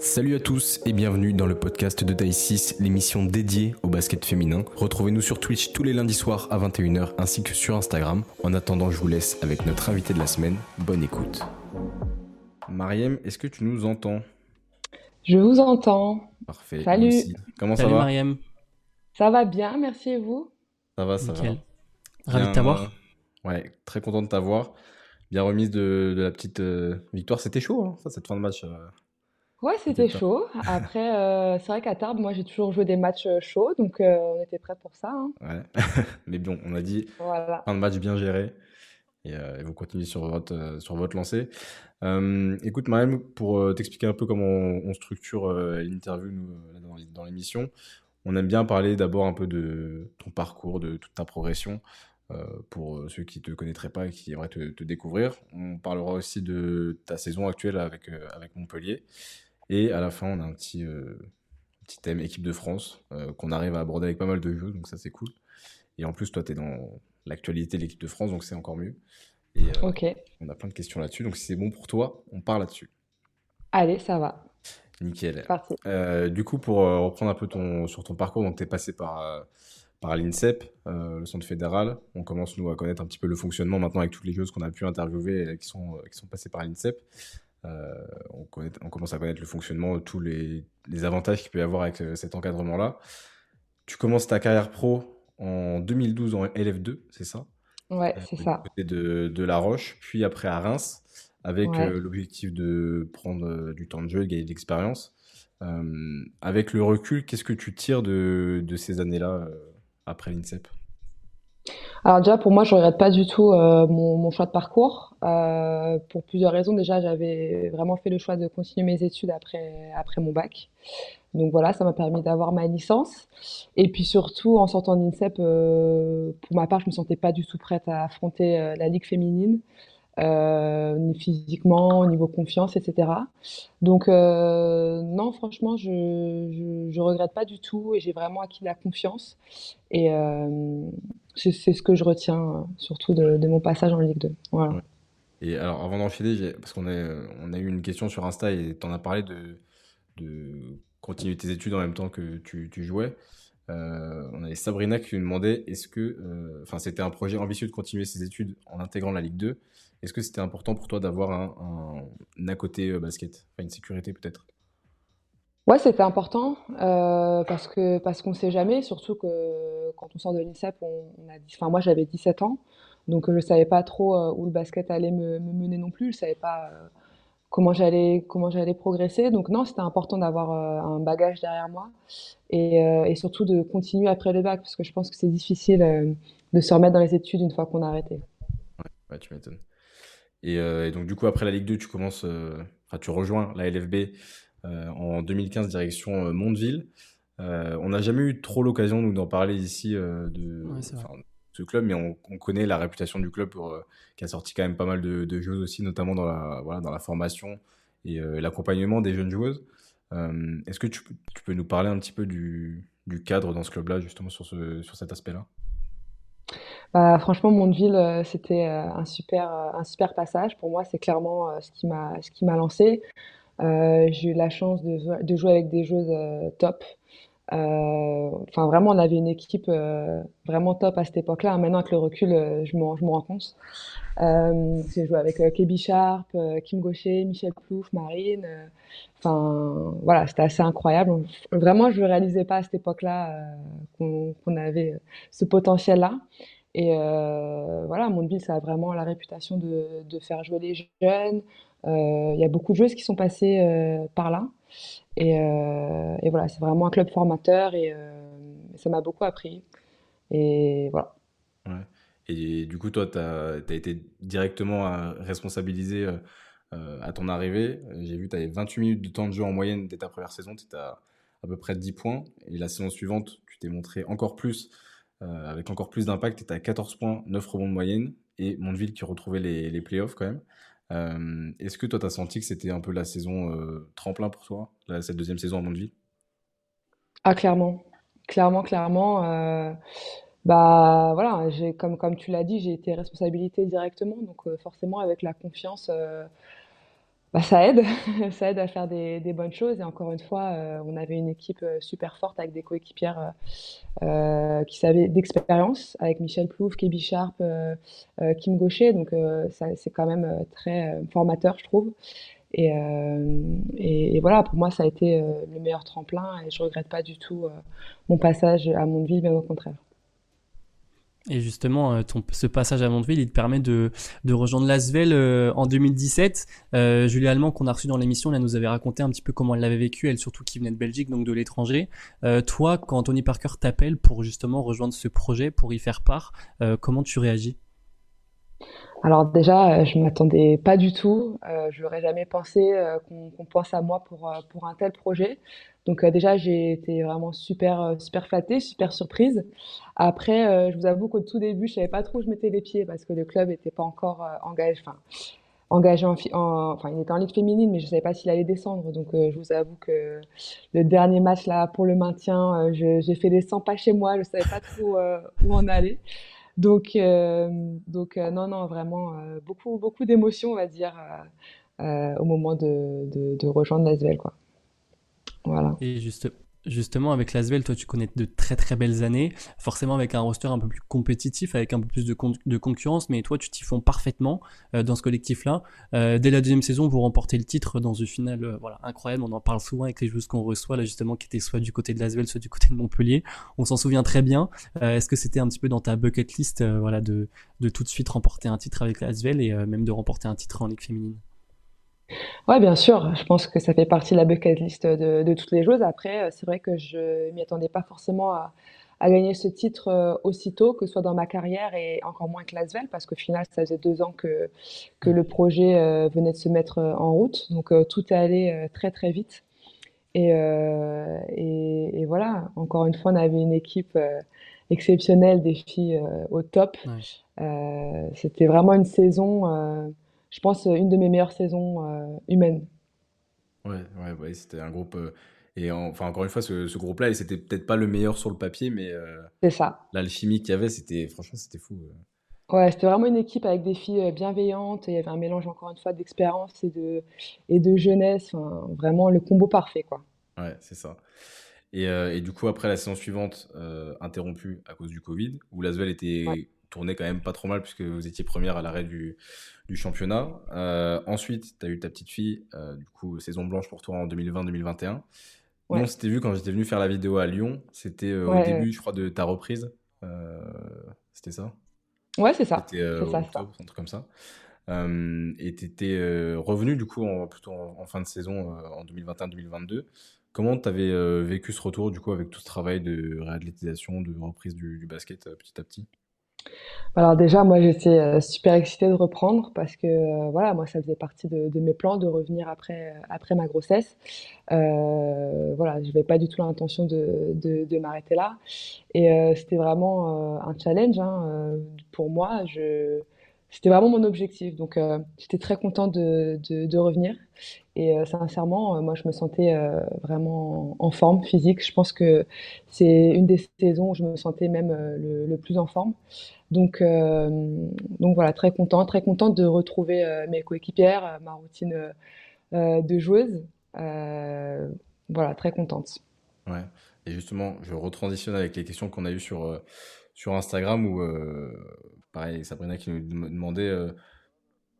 Salut à tous et bienvenue dans le podcast de Taille 6, l'émission dédiée au basket féminin. Retrouvez-nous sur Twitch tous les lundis soirs à 21h ainsi que sur Instagram. En attendant, je vous laisse avec notre invité de la semaine. Bonne écoute. Mariem, est-ce que tu nous entends? Je vous entends. Parfait. Salut. Merci. Comment ça Salut va? Mariam. Ça va bien, merci et vous? Ça va, ça Nickel. va. Ravi de t'avoir. euh, Ouais, très content de t'avoir. Bien remise de, de la petite euh, victoire. C'était chaud, hein, ça, cette fin de match. euh. Ouais, c'était chaud. Après, euh, c'est vrai qu'à Tarbes, moi j'ai toujours joué des matchs euh, chauds, donc euh, on était prêts pour ça. hein. Ouais. Mais bon, on a dit Voilà. de match bien géré. Et, euh, et vous continuez sur votre, euh, sur votre lancée. Euh, écoute, Mariam, pour euh, t'expliquer un peu comment on, on structure euh, l'interview nous, euh, dans, dans l'émission, on aime bien parler d'abord un peu de ton parcours, de toute ta progression, euh, pour euh, ceux qui te connaîtraient pas et qui aimeraient te, te découvrir. On parlera aussi de ta saison actuelle avec, euh, avec Montpellier. Et à la fin, on a un petit, euh, petit thème équipe de France euh, qu'on arrive à aborder avec pas mal de jeux, donc ça c'est cool. Et en plus, toi, tu es dans l'actualité de l'équipe de France, donc c'est encore mieux. Et euh, Ok. on a plein de questions là-dessus, donc si c'est bon pour toi, on part là-dessus. Allez, ça va. Nickel. Parti. Euh, du coup, pour euh, reprendre un peu ton, sur ton parcours, donc tu es passé par, euh, par l'INSEP, le centre fédéral. On commence, nous, à connaître un petit peu le fonctionnement maintenant avec toutes les joueuses qu'on a pu interviewer et qui sont, qui sont passées par l'INSEP. Euh, on, connaît- on commence à connaître le fonctionnement, tous les, les avantages qu'il peut y avoir avec euh, cet encadrement-là. Tu commences ta carrière pro en 2012 en LF2, c'est ça? Ouais, euh, c'est ça. côté de, de La Roche, puis après à Reims, avec Ouais. l'objectif de prendre du temps de jeu et gagner de l'expérience. Euh, avec le recul, qu'est-ce que tu tires de, de ces années-là euh, après l'INSEP? Alors déjà, pour moi, je regrette pas du tout euh, mon, choix de parcours, euh, pour plusieurs raisons. Déjà, j'avais vraiment fait le choix de continuer mes études après, après mon bac. Donc voilà, ça m'a permis d'avoir ma licence. Et puis surtout, en sortant de l'INSEP, euh, pour ma part, je me sentais pas du tout prête à affronter la ligue féminine, ni physiquement, au niveau confiance, etc. Donc non, franchement, je, je, je regrette pas du tout et j'ai vraiment acquis la confiance. Et c'est ce que je retiens euh, surtout de, mon passage en Ligue 2. Voilà. Et alors, avant j'ai- parce qu'on a, on a eu une question sur Insta et tu en as parlé de, continuer tes études en même temps que tu, jouais. Euh, on avait Sabrina qui lui demandait est-ce que, euh, enfin, c'était un projet ambitieux de continuer ses études en intégrant la Ligue 2. Est-ce que c'était important pour toi d'avoir un, un, à côté basket, enfin une sécurité peut-être? Ouais, c'était important euh, parce que parce qu'on sait jamais, surtout que quand on sort de l'INSEP, on, a, enfin moi j'avais 17 ans, donc euh, je savais pas trop euh, où le basket allait me, me mener non plus, je savais pas comment j'allais comment j'allais progresser, donc non, c'était important d'avoir un bagage derrière moi et, et surtout de continuer après le bac parce que je pense que c'est difficile de se remettre dans les études une fois qu'on a arrêté. Ouais, tu m'étonnes. Et, et donc, du coup, après la Ligue 2, tu commences, tu rejoins la LFB en 2015, direction euh, Mondeville. Euh, on n'a jamais eu trop l'occasion, nous, d'en parler ici euh, de Ouais, ce club, mais on, on connaît la réputation du club pour, euh, qui a sorti quand même pas mal de, de joueuses aussi, notamment dans la, voilà, dans la formation et euh, l'accompagnement des jeunes joueuses. Euh, est-ce que tu, peux- tu peux nous parler un petit peu du, du cadre dans ce club-là, justement, sur, ce, sur cet aspect-là? Bah, franchement, Mondeville, euh, c'était euh, un super, euh, un super passage. Pour moi, c'est clairement euh, ce qui m'a lancé. Euh, j'ai eu la chance de, jou- de jouer avec des joueuses euh, top. Euh, Enfin, vraiment, on avait une équipe vraiment top à cette époque-là. Maintenant, avec le recul, je m'en, rends compte. J'ai joué avec euh, Kéby Sharp, Kim Gaucher, Michel Plouffe, Marine. Enfin, voilà, c'était assez incroyable. Vraiment, je ne réalisais pas à cette époque-là qu'on, avait ce potentiel-là. Et voilà, Mondeville, ça a vraiment la réputation de, de faire jouer les jeunes. Euh, Il y a beaucoup de joueuses qui sont passées euh, par là. Et, euh, et voilà, c'est vraiment un club formateur et ça m'a beaucoup appris. Et voilà. Et du coup, toi, tu as, été directement responsabilisé à ton arrivée. J'ai vu que tu avais 28 minutes de temps de jeu en moyenne dès ta première saison. Tu étais à à peu près 10 points. Et la saison suivante, tu t'es montré encore plus, avec encore plus d'impact. Tu étais à 14 points, 9 rebonds de moyenne. Et Mondeville qui retrouvait les playoffs quand même. Est-ce que toi, tu as senti que c'était un peu la saison tremplin pour toi, cette deuxième saison à Mondeville? Ah, clairement. Clairement, clairement. euh, bah voilà, comme, comme tu l'as dit, j'ai été responsabilité directement. Donc euh, forcément, avec la confiance, euh, bah, ça aide, ça à faire des, bonnes choses. Et encore une fois, euh, on avait une équipe euh, super forte avec des coéquipières euh, qui savaient d'expérience, avec Michel Plouf, Kébi Sharp, Kim Gaucher. Donc c'est quand même très formateur, je trouve. Et, et, et, voilà, pour moi, ça a été le meilleur tremplin et je regrette pas du tout mon passage à Mondeville, bien au contraire. Et justement, euh, ce passage à Mondeville, il te permet de, rejoindre l'Asvel euh, en 2017. Euh, Julie Allemand, qu'on a reçu dans l'émission, elle nous avait raconté un petit peu comment elle l'avait vécu, elle surtout qui venait de Belgique, donc de l'étranger. Euh, toi, quand Tony Parker t'appelle pour justement rejoindre ce projet, pour y faire part, comment tu réagis? Alors déjà, je m'attendais pas du tout. Euh, je n'aurais jamais pensé qu'on qu pense à moi pour, pour un tel projet. Donc euh, déjà, j'ai été vraiment super, euh, super flattée, super surprise. Après, euh, je vous avoue qu'au tout début, je savais pas trop où je mettais les pieds parce que le club n'était pas encore engagé, enfin, engagé en, en, enfin, il était en ligue féminine, mais je savais pas s'il allait descendre. Donc, je vous avoue que le dernier match là pour le maintien, j'ai fait des 100 pas chez moi, je savais pas trop où on allait. Donc, donc non, non, vraiment beaucoup, beaucoup d'émotions, on va dire, au moment de rejoindre Lasvel, quoi. Voilà. Et juste, justement, avec l'Asvel, toi, tu connais de très très belles années, forcément avec un roster un peu plus compétitif, avec un peu plus de, con de concurrence, mais toi, tu t'y fonds parfaitement euh, dans ce collectif-là. Euh, dès la deuxième saison, vous remportez le titre dans une finale euh, voilà, incroyable. On en parle souvent avec les joueuses qu'on reçoit, là, justement, qui étaient soit du côté de l'Asvel, soit du côté de Montpellier. On s'en souvient très bien. Est-ce que c'était un petit peu dans ta bucket list voilà, de, tout de suite remporter un titre avec l'Asvel et même de remporter un titre en Ligue féminine? Ouais, bien sûr. Je pense que ça fait partie de la bucket list de, de toutes les joueuses. Après, euh, c'est vrai que je m'y attendais pas forcément à, à gagner ce titre euh, aussitôt, que ce soit dans ma carrière et encore moins que l'Asvel, parce qu'au final, ça faisait deux ans que, que le projet euh, venait de se mettre en route. Donc, tout est allé très, très vite. Et, et, et, voilà, encore une fois, on avait une équipe exceptionnelle, des filles au top. Ouais. C'était vraiment une saison je pense, une de mes meilleures saisons euh, humaines. Ouais, ouais, ouais c'était un groupe. Euh, et en, enfin, encore une fois, ce, ce groupe-là, c'était peut-être pas le meilleur sur le papier, mais euh, c'est ça. L'alchimie qu'il y avait, c'était franchement, c'était fou. Ouais, c'était vraiment une équipe avec des filles bienveillantes. Il y avait un mélange, encore une fois, d'expérience et de, et de jeunesse. Enfin, vraiment le combo parfait, quoi. Ouais, c'est ça. Et, euh, et, du coup, après la saison suivante, euh, interrompue à cause du Covid, où l'Asvel était ouais tournait quand même pas trop mal puisque vous étiez première à l'arrêt du, du, championnat. Euh, ensuite, tu as eu ta petite fille, euh, du coup, saison blanche pour toi en 2020-2021. Ouais. on s'était vu quand j'étais venu faire la vidéo à Lyon. C'était euh, ouais, au début, je crois, de ta reprise. C'était ça? Ouais, c'est ça. C'était ça, octobre, ça. un truc comme ça. et tu étais revenu, du coup, en, plutôt en, en, fin de saison en 2021-2022. Comment tu avais vécu ce retour, du coup, avec tout ce travail de réathlétisation, de reprise du, du basket petit à petit? Alors déjà, moi j'étais euh, super excitée de reprendre parce que euh, voilà, moi ça faisait partie de, mes plans de revenir après, euh, après ma grossesse. Voilà, je n'avais pas du tout l'intention de, de, m'arrêter là. Et c'était vraiment un challenge hein, pour moi. Je, c'était vraiment mon objectif. Donc, j'étais très contente de revenir. Et euh, sincèrement, euh, moi, je me sentais euh, vraiment en forme physique. Je pense que c'est une des saisons où je me sentais même le, plus en forme. Donc, donc voilà, très contente, très contente de retrouver mes coéquipières, ma routine de joueuse. voilà, très contente. Ouais. Et justement, je retransitionne avec les questions qu'on a eues sur, sur Instagram où pareil, Sabrina qui nous demandait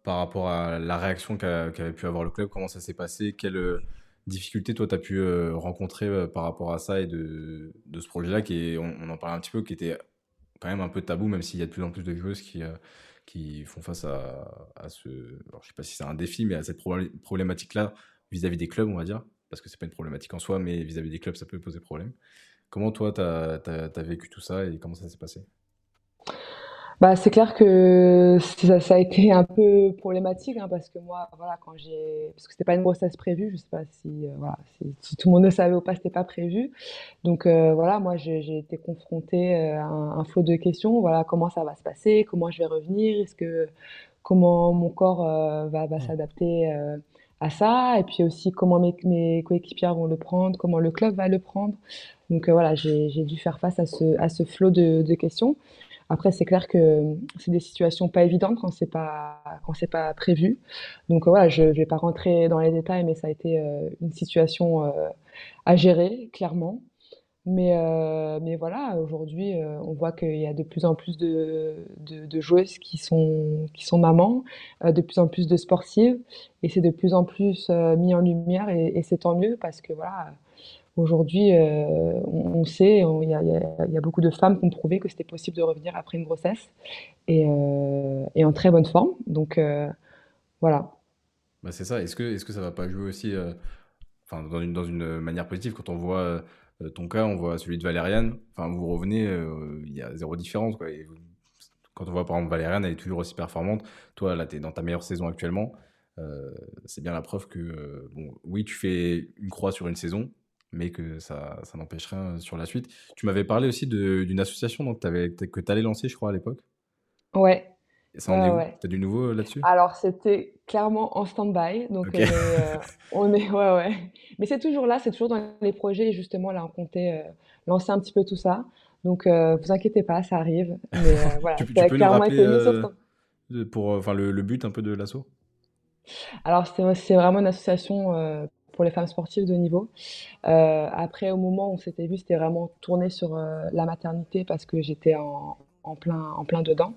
par rapport à la réaction qu'avait qu pu avoir le club, comment ça s'est passé, quelles euh, difficultés toi tu as pu euh, rencontrer euh, par rapport à ça et de, ce projet-là, qui est, on, en parlait un petit peu, qui était quand même un peu tabou, même s'il y a de plus en plus de joueuses qui, qui font face à, ce. Alors, je sais pas si c'est un défi, mais à cette problématique-là vis-à-vis des clubs, on va dire, parce que c'est pas une problématique en soi, mais vis-à-vis -vis des clubs, ça peut poser problème. Comment toi, tu as, vécu tout ça et comment ça s'est passé? Bah, c'est clair que ça, ça, a été un peu problématique hein, parce que moi, voilà, quand j'ai, parce que c'était pas une grossesse prévue, je sais pas si, euh, voilà, si, si, tout le monde le savait ou pas, c'était pas prévu. Donc euh, voilà, moi j'ai été confrontée euh, à un, un, flot de questions. Voilà, comment ça va se passer, comment je vais revenir, est-ce que, comment mon corps euh, va, va s'adapter à ça, et puis aussi comment mes, mes coéquipières vont le prendre, comment le club va le prendre? Donc voilà, j'ai dû faire face à ce, à ce flot de, de questions. Après, c'est clair que c'est des situations pas évidentes quand c'est pas quand c'est pas prévu. Donc voilà, je, je vais pas rentrer dans les détails, mais ça a été une situation à gérer clairement. Mais, euh, mais voilà, aujourd'hui, euh, on voit qu'il y a de plus en plus de, de, joueuses qui sont, qui sont mamans, euh, de plus en plus de sportives, et c'est de plus en plus mis en lumière, et, c'est tant mieux parce que voilà, aujourd'hui, on, sait, il y a, beaucoup de femmes qui ont prouvé que c'était possible de revenir après une grossesse et, et en très bonne forme. Donc voilà. Bah c'est ça. Est-ce que, est -ce que ça va pas jouer aussi enfin, dans, une, manière positive? Quand on voit euh, ton cas, on voit celui de Valériane. Vous revenez, euh, il y a zéro différence. Quand on voit par exemple Valériane, elle est toujours aussi performante. Toi, là, tu es dans ta meilleure saison actuellement. Euh, c'est bien la preuve que, oui, tu fais une croix sur une saison, mais que ça, ça n'empêche rien sur la suite. Tu m'avais parlé aussi d'une association donc, avais, que tu allais lancer, je crois, à l'époque. Ouais, ça en est où? T'as du nouveau euh, là-dessus? Alors, c'était clairement en stand-by. Donc, euh, on, est, Ouais, ouais. Mais c'est toujours là, c'est toujours dans les projets. justement, là, on comptait euh, lancer un petit peu tout ça. Donc, vous inquiétez pas, ça arrive. Mais voilà, tu, peux clairement été mis sur pour enfin, le, le, but un peu de l'assaut? Alors, c'est vraiment une association pour les femmes sportives de niveau. après, au moment où on s'était vu, c'était vraiment tourné sur la maternité parce que j'étais en, en plein, en plein dedans.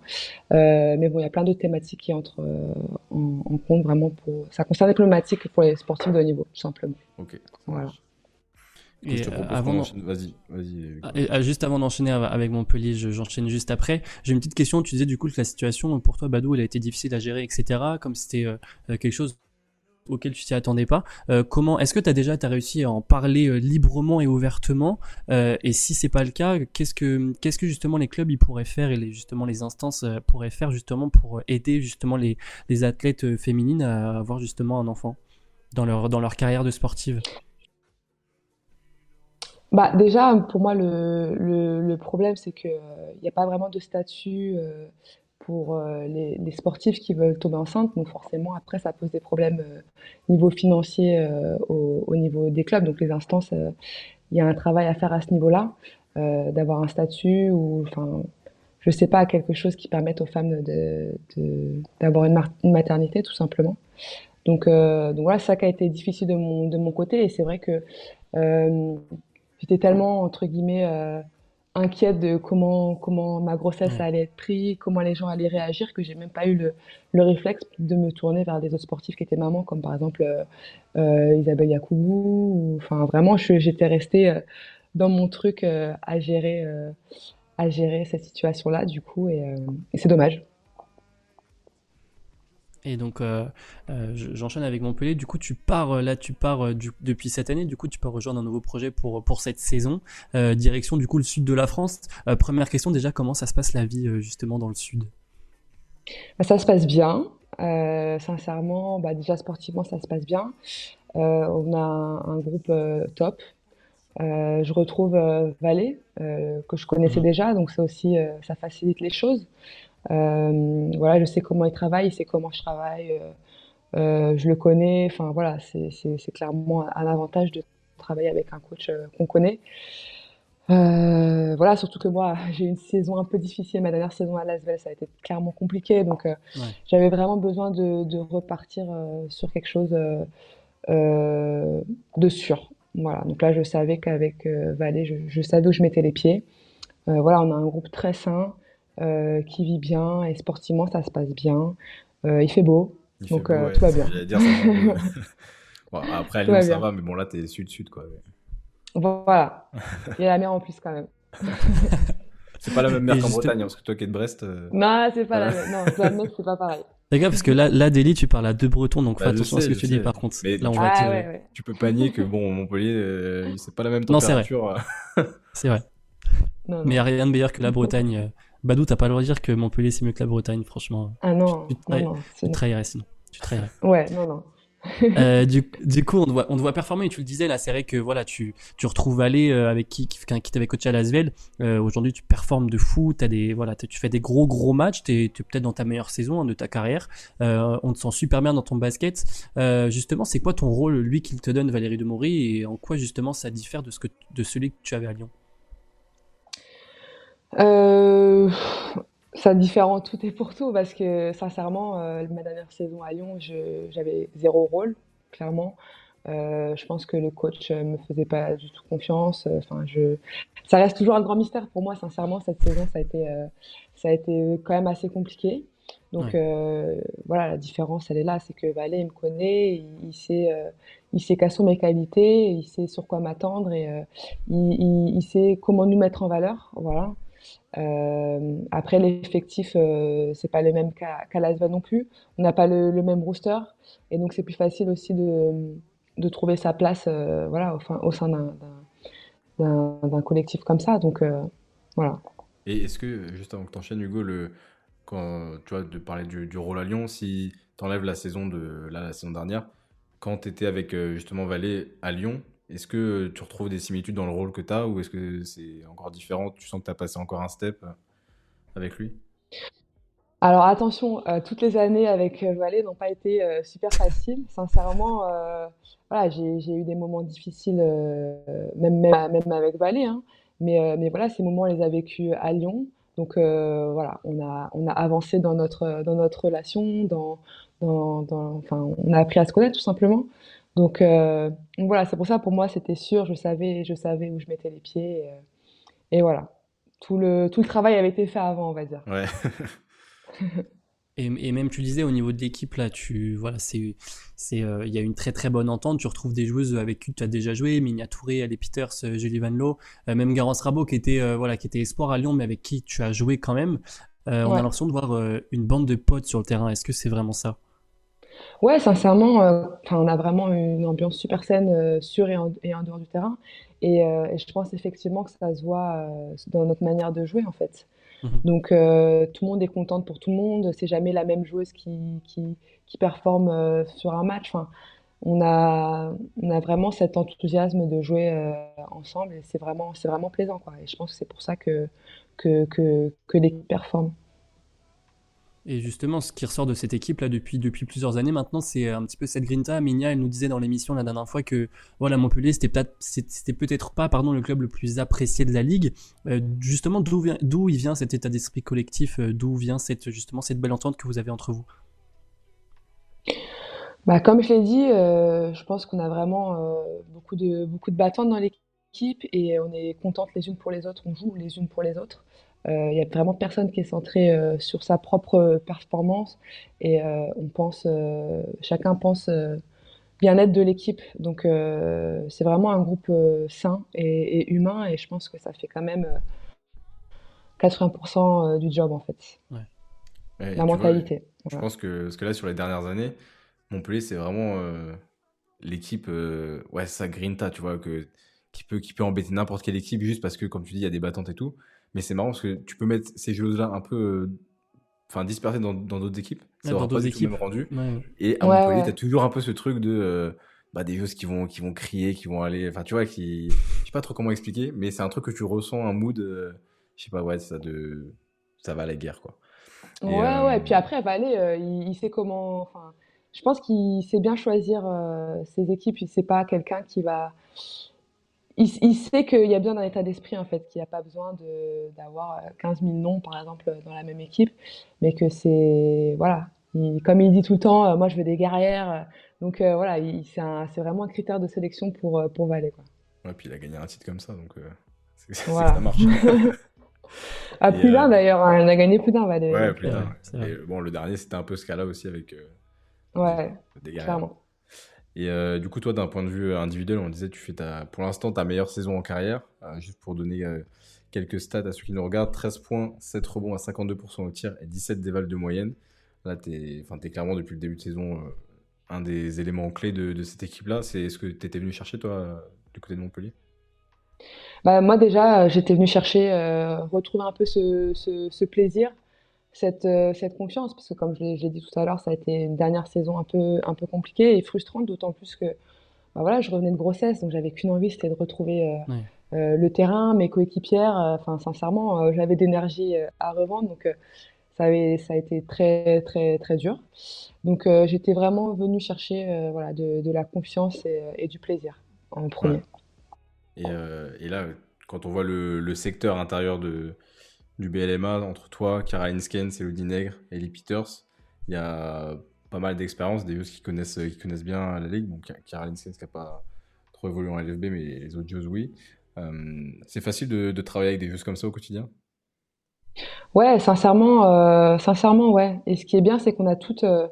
Euh, mais bon, il y a plein d'autres thématiques qui entrent euh, en, compte vraiment pour. Ça concerne les problématiques pour les sportifs de niveau, tout simplement. Ok. Voilà. Et avant vas-y, vas-y. Ah, juste avant d'enchaîner avec Montpellier, j'enchaîne juste après. J'ai une petite question. Tu disais du coup que la situation pour toi, Badou, elle a été difficile à gérer, etc. Comme c'était euh, quelque chose auquel tu t'y attendais pas. Euh, comment est-ce que tu as déjà réussi à en parler euh, librement et ouvertement? Euh, Et si c'est pas le cas, qu'est-ce que qu'est-ce que justement les clubs ils pourraient faire et les, justement les instances pourraient faire justement pour aider justement les, les athlètes féminines à avoir justement un enfant dans leur dans leur carrière de sportive? Bah déjà pour moi le, le, problème c'est que il n'y a pas vraiment de statut pour euh, les, sportifs qui veulent tomber enceinte. Donc forcément, après, ça pose des problèmes euh, niveau financier euh, au, niveau des clubs. Donc les instances, il y a un travail à faire à ce niveau-là, d'avoir un statut ou, enfin, je sais pas, quelque chose qui permette aux femmes d'avoir une, maternité, tout simplement. Donc, donc voilà, ça qui a été difficile de mon côté. Et c'est vrai que j'étais tellement, entre guillemets, inquiète de comment, comment ma grossesse allait être prise, comment les gens allaient réagir, que j'ai même pas eu le, le, réflexe de me tourner vers des autres sportifs qui étaient mamans, comme par exemple euh, euh Isabelle Yacoubou. Enfin, vraiment, j'étais restée euh, dans mon truc à gérer, à gérer cette situation-là, du coup, et, et c'est dommage. Et donc, euh, euh, j'enchaîne avec Montpellier. Du coup, tu pars euh, là, tu pars depuis cette année. Du coup, tu peux rejoindre un nouveau projet pour pour cette saison. direction du coup le sud de la France. première question déjà, comment ça se passe la vie justement dans le sud? Bah, Ça se passe bien. sincèrement, bah, déjà sportivement, ça se passe bien. on a un, groupe top. je retrouve Valé que je connaissais mmh. déjà, donc ça aussi, ça facilite les choses. Euh, voilà, je sais comment il travaille, il sait comment je travaille, euh, euh, je le connais. Enfin voilà, c'est clairement un avantage de travailler avec un coach qu'on connaît. voilà, surtout que moi, j'ai eu une saison un peu difficile. Ma dernière saison à Lasvel, ça a été clairement compliqué. Donc, j'avais vraiment besoin de, repartir sur quelque chose de sûr. Voilà, donc là, je savais qu'avec Valé, je, je, savais où je mettais les pieds. voilà, on a un groupe très sain. Euh, qui vit bien et sportivement ça se passe bien. Euh, il fait beau, donc euh, tout va bien. Dire, après, à Lyon, ça va, mais bon, là, t'es sud-sud, quoi. Voilà. Il y a la mer en plus, quand même. c'est pas la même mer qu'en Bretagne, parce que toi qui es de Brest. Non, c'est pas la même. Non, c'est pas pareil. D'accord, parce que là, là, Déli, tu parles à deux Bretons, donc bah, fais attention à ce que tu dis, par contre. Mais là, on va Tu peux panier que, bon, Montpellier, c'est pas la même température. Non, c'est vrai. c'est vrai. Mais il n'y a rien de meilleur que la Bretagne Badou, t'as pas le droit de dire que Montpellier c'est mieux que la Bretagne, franchement. Ah non, tu, non, non, tu trahirais sinon. Tu trahirais. Ouais, non, non. euh, du, du, coup, on te, voit, on te voit performer et tu le disais là, c'est vrai que voilà, tu, tu retrouves aller euh, avec qui, qui, qui t'avait coaché à Lasvel. Euh, Aujourd'hui, tu performes de fou, as des, voilà, tu fais des gros gros matchs, tu es, peut-être dans ta meilleure saison hein, de ta carrière. Euh, on te sent super bien dans ton basket. Justement, c'est quoi ton rôle, lui qu'il te donne, Valérie de Maury, et en quoi justement ça diffère de, ce que, de celui que tu avais à Lyon? Euh, Ça différent tout et pour tout parce que sincèrement, euh, ma dernière saison à Lyon, j'avais zéro rôle, clairement. Euh, je pense que le coach me faisait pas du tout confiance. Enfin, je, ça reste toujours un grand mystère pour moi. Sincèrement, cette saison, ça a été, ça a été quand même assez compliqué. Donc voilà, la différence, elle est là, c'est que Valé, il me connaît, il, sait, il sait quelles sont mes qualités, il sait sur quoi m'attendre et il, il, sait comment nous mettre en valeur. Voilà. Euh, après, l'effectif, euh, c'est pas le même qu'à qu non plus. On n'a pas le, même rooster. Et donc, c'est plus facile aussi de, de, trouver sa place euh, voilà, au, sein d'un collectif comme ça. Donc, euh, voilà. Et est-ce que, juste avant que tu enchaînes, Hugo, le, quand tu vois, de parler du, rôle à Lyon, si tu enlèves la saison de la saison dernière, quand tu étais avec justement Valé à Lyon, est-ce que tu retrouves des similitudes dans le rôle que tu as ou est-ce que c'est encore différent? Tu sens que tu as passé encore un step euh, avec lui? Alors attention, euh, toutes les années avec euh, Valé n'ont pas été super faciles. Sincèrement, voilà, j'ai eu des moments difficiles, même, avec Valé. Hein. Mais, voilà, ces moments, on les a vécus à Lyon. Donc voilà, on a, avancé dans notre, dans notre relation, dans, dans, enfin, on a appris à se connaître tout simplement. Euh, donc, voilà, c'est pour ça pour moi c'était sûr, je savais, je savais où je mettais les pieds et, euh, voilà. Tout le, tout le travail avait été fait avant, on va dire. Ouais. et, et, même tu disais au niveau de l'équipe là, tu voilà, c'est c'est euh, il y a une très très bonne entente. Tu retrouves des joueuses avec qui tu as déjà joué, Minia Touré, Ali Peters, Julie Van Loo, même Garance Rabot qui était voilà qui était espoir à Lyon, mais avec qui tu as joué quand même. On a l'impression de voir une bande de potes sur le terrain. Est-ce que c'est vraiment ça? Ouais, sincèrement, euh, on a vraiment une ambiance super saine euh, sur et en, et en dehors du terrain. Et, euh, et, je pense effectivement que ça se voit dans notre manière de jouer en fait. Mmh Donc tout le monde est contente pour tout le monde. C'est jamais la même joueuse qui, qui, qui performe sur un match. Enfin, on a, on a vraiment cet enthousiasme de jouer ensemble et c'est vraiment, c'est vraiment plaisant quoi. Et je pense que c'est pour ça que, que, que, que l'équipe performe. Et justement, ce qui ressort de cette équipe là depuis plusieurs années maintenant, c'est un petit peu cette grinta. Minia, elle nous disait dans l'émission la dernière fois que voilà Montpellier, c'était peut-être peut-être pas pardon le club le plus apprécié de la ligue. Euh, justement, d'où vient d'où il vient cet état d'esprit collectif, euh, d'où vient cette justement cette belle entente que vous avez entre vous? Bah, comme je l'ai dit, euh, je pense qu'on a vraiment beaucoup de beaucoup de battantes dans l'équipe et on est contentes les unes pour les autres, on joue les unes pour les autres. Il euh, y a vraiment personne qui est centré euh, sur sa propre performance et euh, on pense, chacun pense bien-être de l'équipe. Donc c'est vraiment un groupe sain et, humain et je pense que ça fait quand même 80% du job en fait. La mentalité. je pense que, parce que là sur les dernières années, Montpellier c'est vraiment l'équipe, ouais ça grinta, tu vois, que, qui, peut, qui peut embêter n'importe quelle équipe juste parce que comme tu dis il y a des battantes et tout. Mais c'est marrant parce que tu peux mettre ces joueuses-là un peu euh, enfin dispersées dans d'autres équipes. Ça aura pas du tout même rendu. Et à Montpellier, t'as toujours un peu ce truc de euh, bah, des joueuses qui vont, qui vont crier, qui vont aller. Enfin, tu vois, qui. Je sais pas trop comment expliquer, mais c'est un truc que tu ressens, un mood. Euh, je sais pas, ouais, ça, de... ça va à la guerre, quoi. ouais, ouais. Et puis après, il, il, sait comment. Enfin, je pense qu'il sait bien choisir ses équipes. Il sait pas quelqu'un qui va il, sait qu'il y a bien un état d'esprit, en fait, qu'il n'y a pas besoin d'avoir 15 000 noms, par exemple, dans la même équipe, mais que c'est, voilà, comme il dit tout le temps, euh, moi je veux des guerrières. Donc euh, voilà, c'est vraiment un critère de sélection pour, euh, pour Valais. Quoi. Ouais, puis il a gagné un titre comme ça, donc c'est ça marche. ah, plus d'un d'ailleurs, hein, il a gagné plus d'un Valais. Ouais, plus d'un. bon, le dernier, c'était un peu ce cas-là aussi avec ouais, des, des clairement. Et euh, du coup, toi, d'un point de vue individuel, on disait, tu fais pour l'instant ta meilleure saison en carrière. Euh, juste pour donner euh, quelques stats à ceux qui nous regardent 13 points, 7 rebonds à 52% au tir et 17 dévals de moyenne. Là, tu es, es, clairement, depuis le début de saison, un des éléments clés de, cette équipe-là. C'est ce que tu étais venu chercher, toi, du côté de Montpellier? Bah, Moi, déjà, j'étais venu chercher, retrouver un peu ce plaisir cette, euh, cette confiance, parce que comme je l'ai dit tout à l'heure, ça a été une dernière saison un peu, un peu compliquée et frustrante, d'autant plus que bah voilà, je revenais de grossesse, donc j'avais qu'une envie, c'était de retrouver euh, euh, le terrain, mes coéquipières. Enfin, sincèrement, j'avais d'énergie à revendre, donc ça, avait, ça a été très, très, très dur. Donc j'étais vraiment venue chercher voilà, de, de, la confiance et, et, du plaisir en premier. Et, et, là, quand on voit le, le secteur intérieur de, du BLMA entre toi, Caroline Skens, Elodie Nègre, Ellie Peters. Il y a pas mal d'expérience, des joueurs qui connaissent, qui connaissent bien la ligue. Donc, Caroline Skens qui n'a pas trop évolué en LFB, mais les autres joueurs, oui. Euh, c'est facile de, travailler avec des joueurs comme ça au quotidien? Ouais, sincèrement, euh, sincèrement, ouais. Et ce qui est bien, c'est qu'on a toutes euh,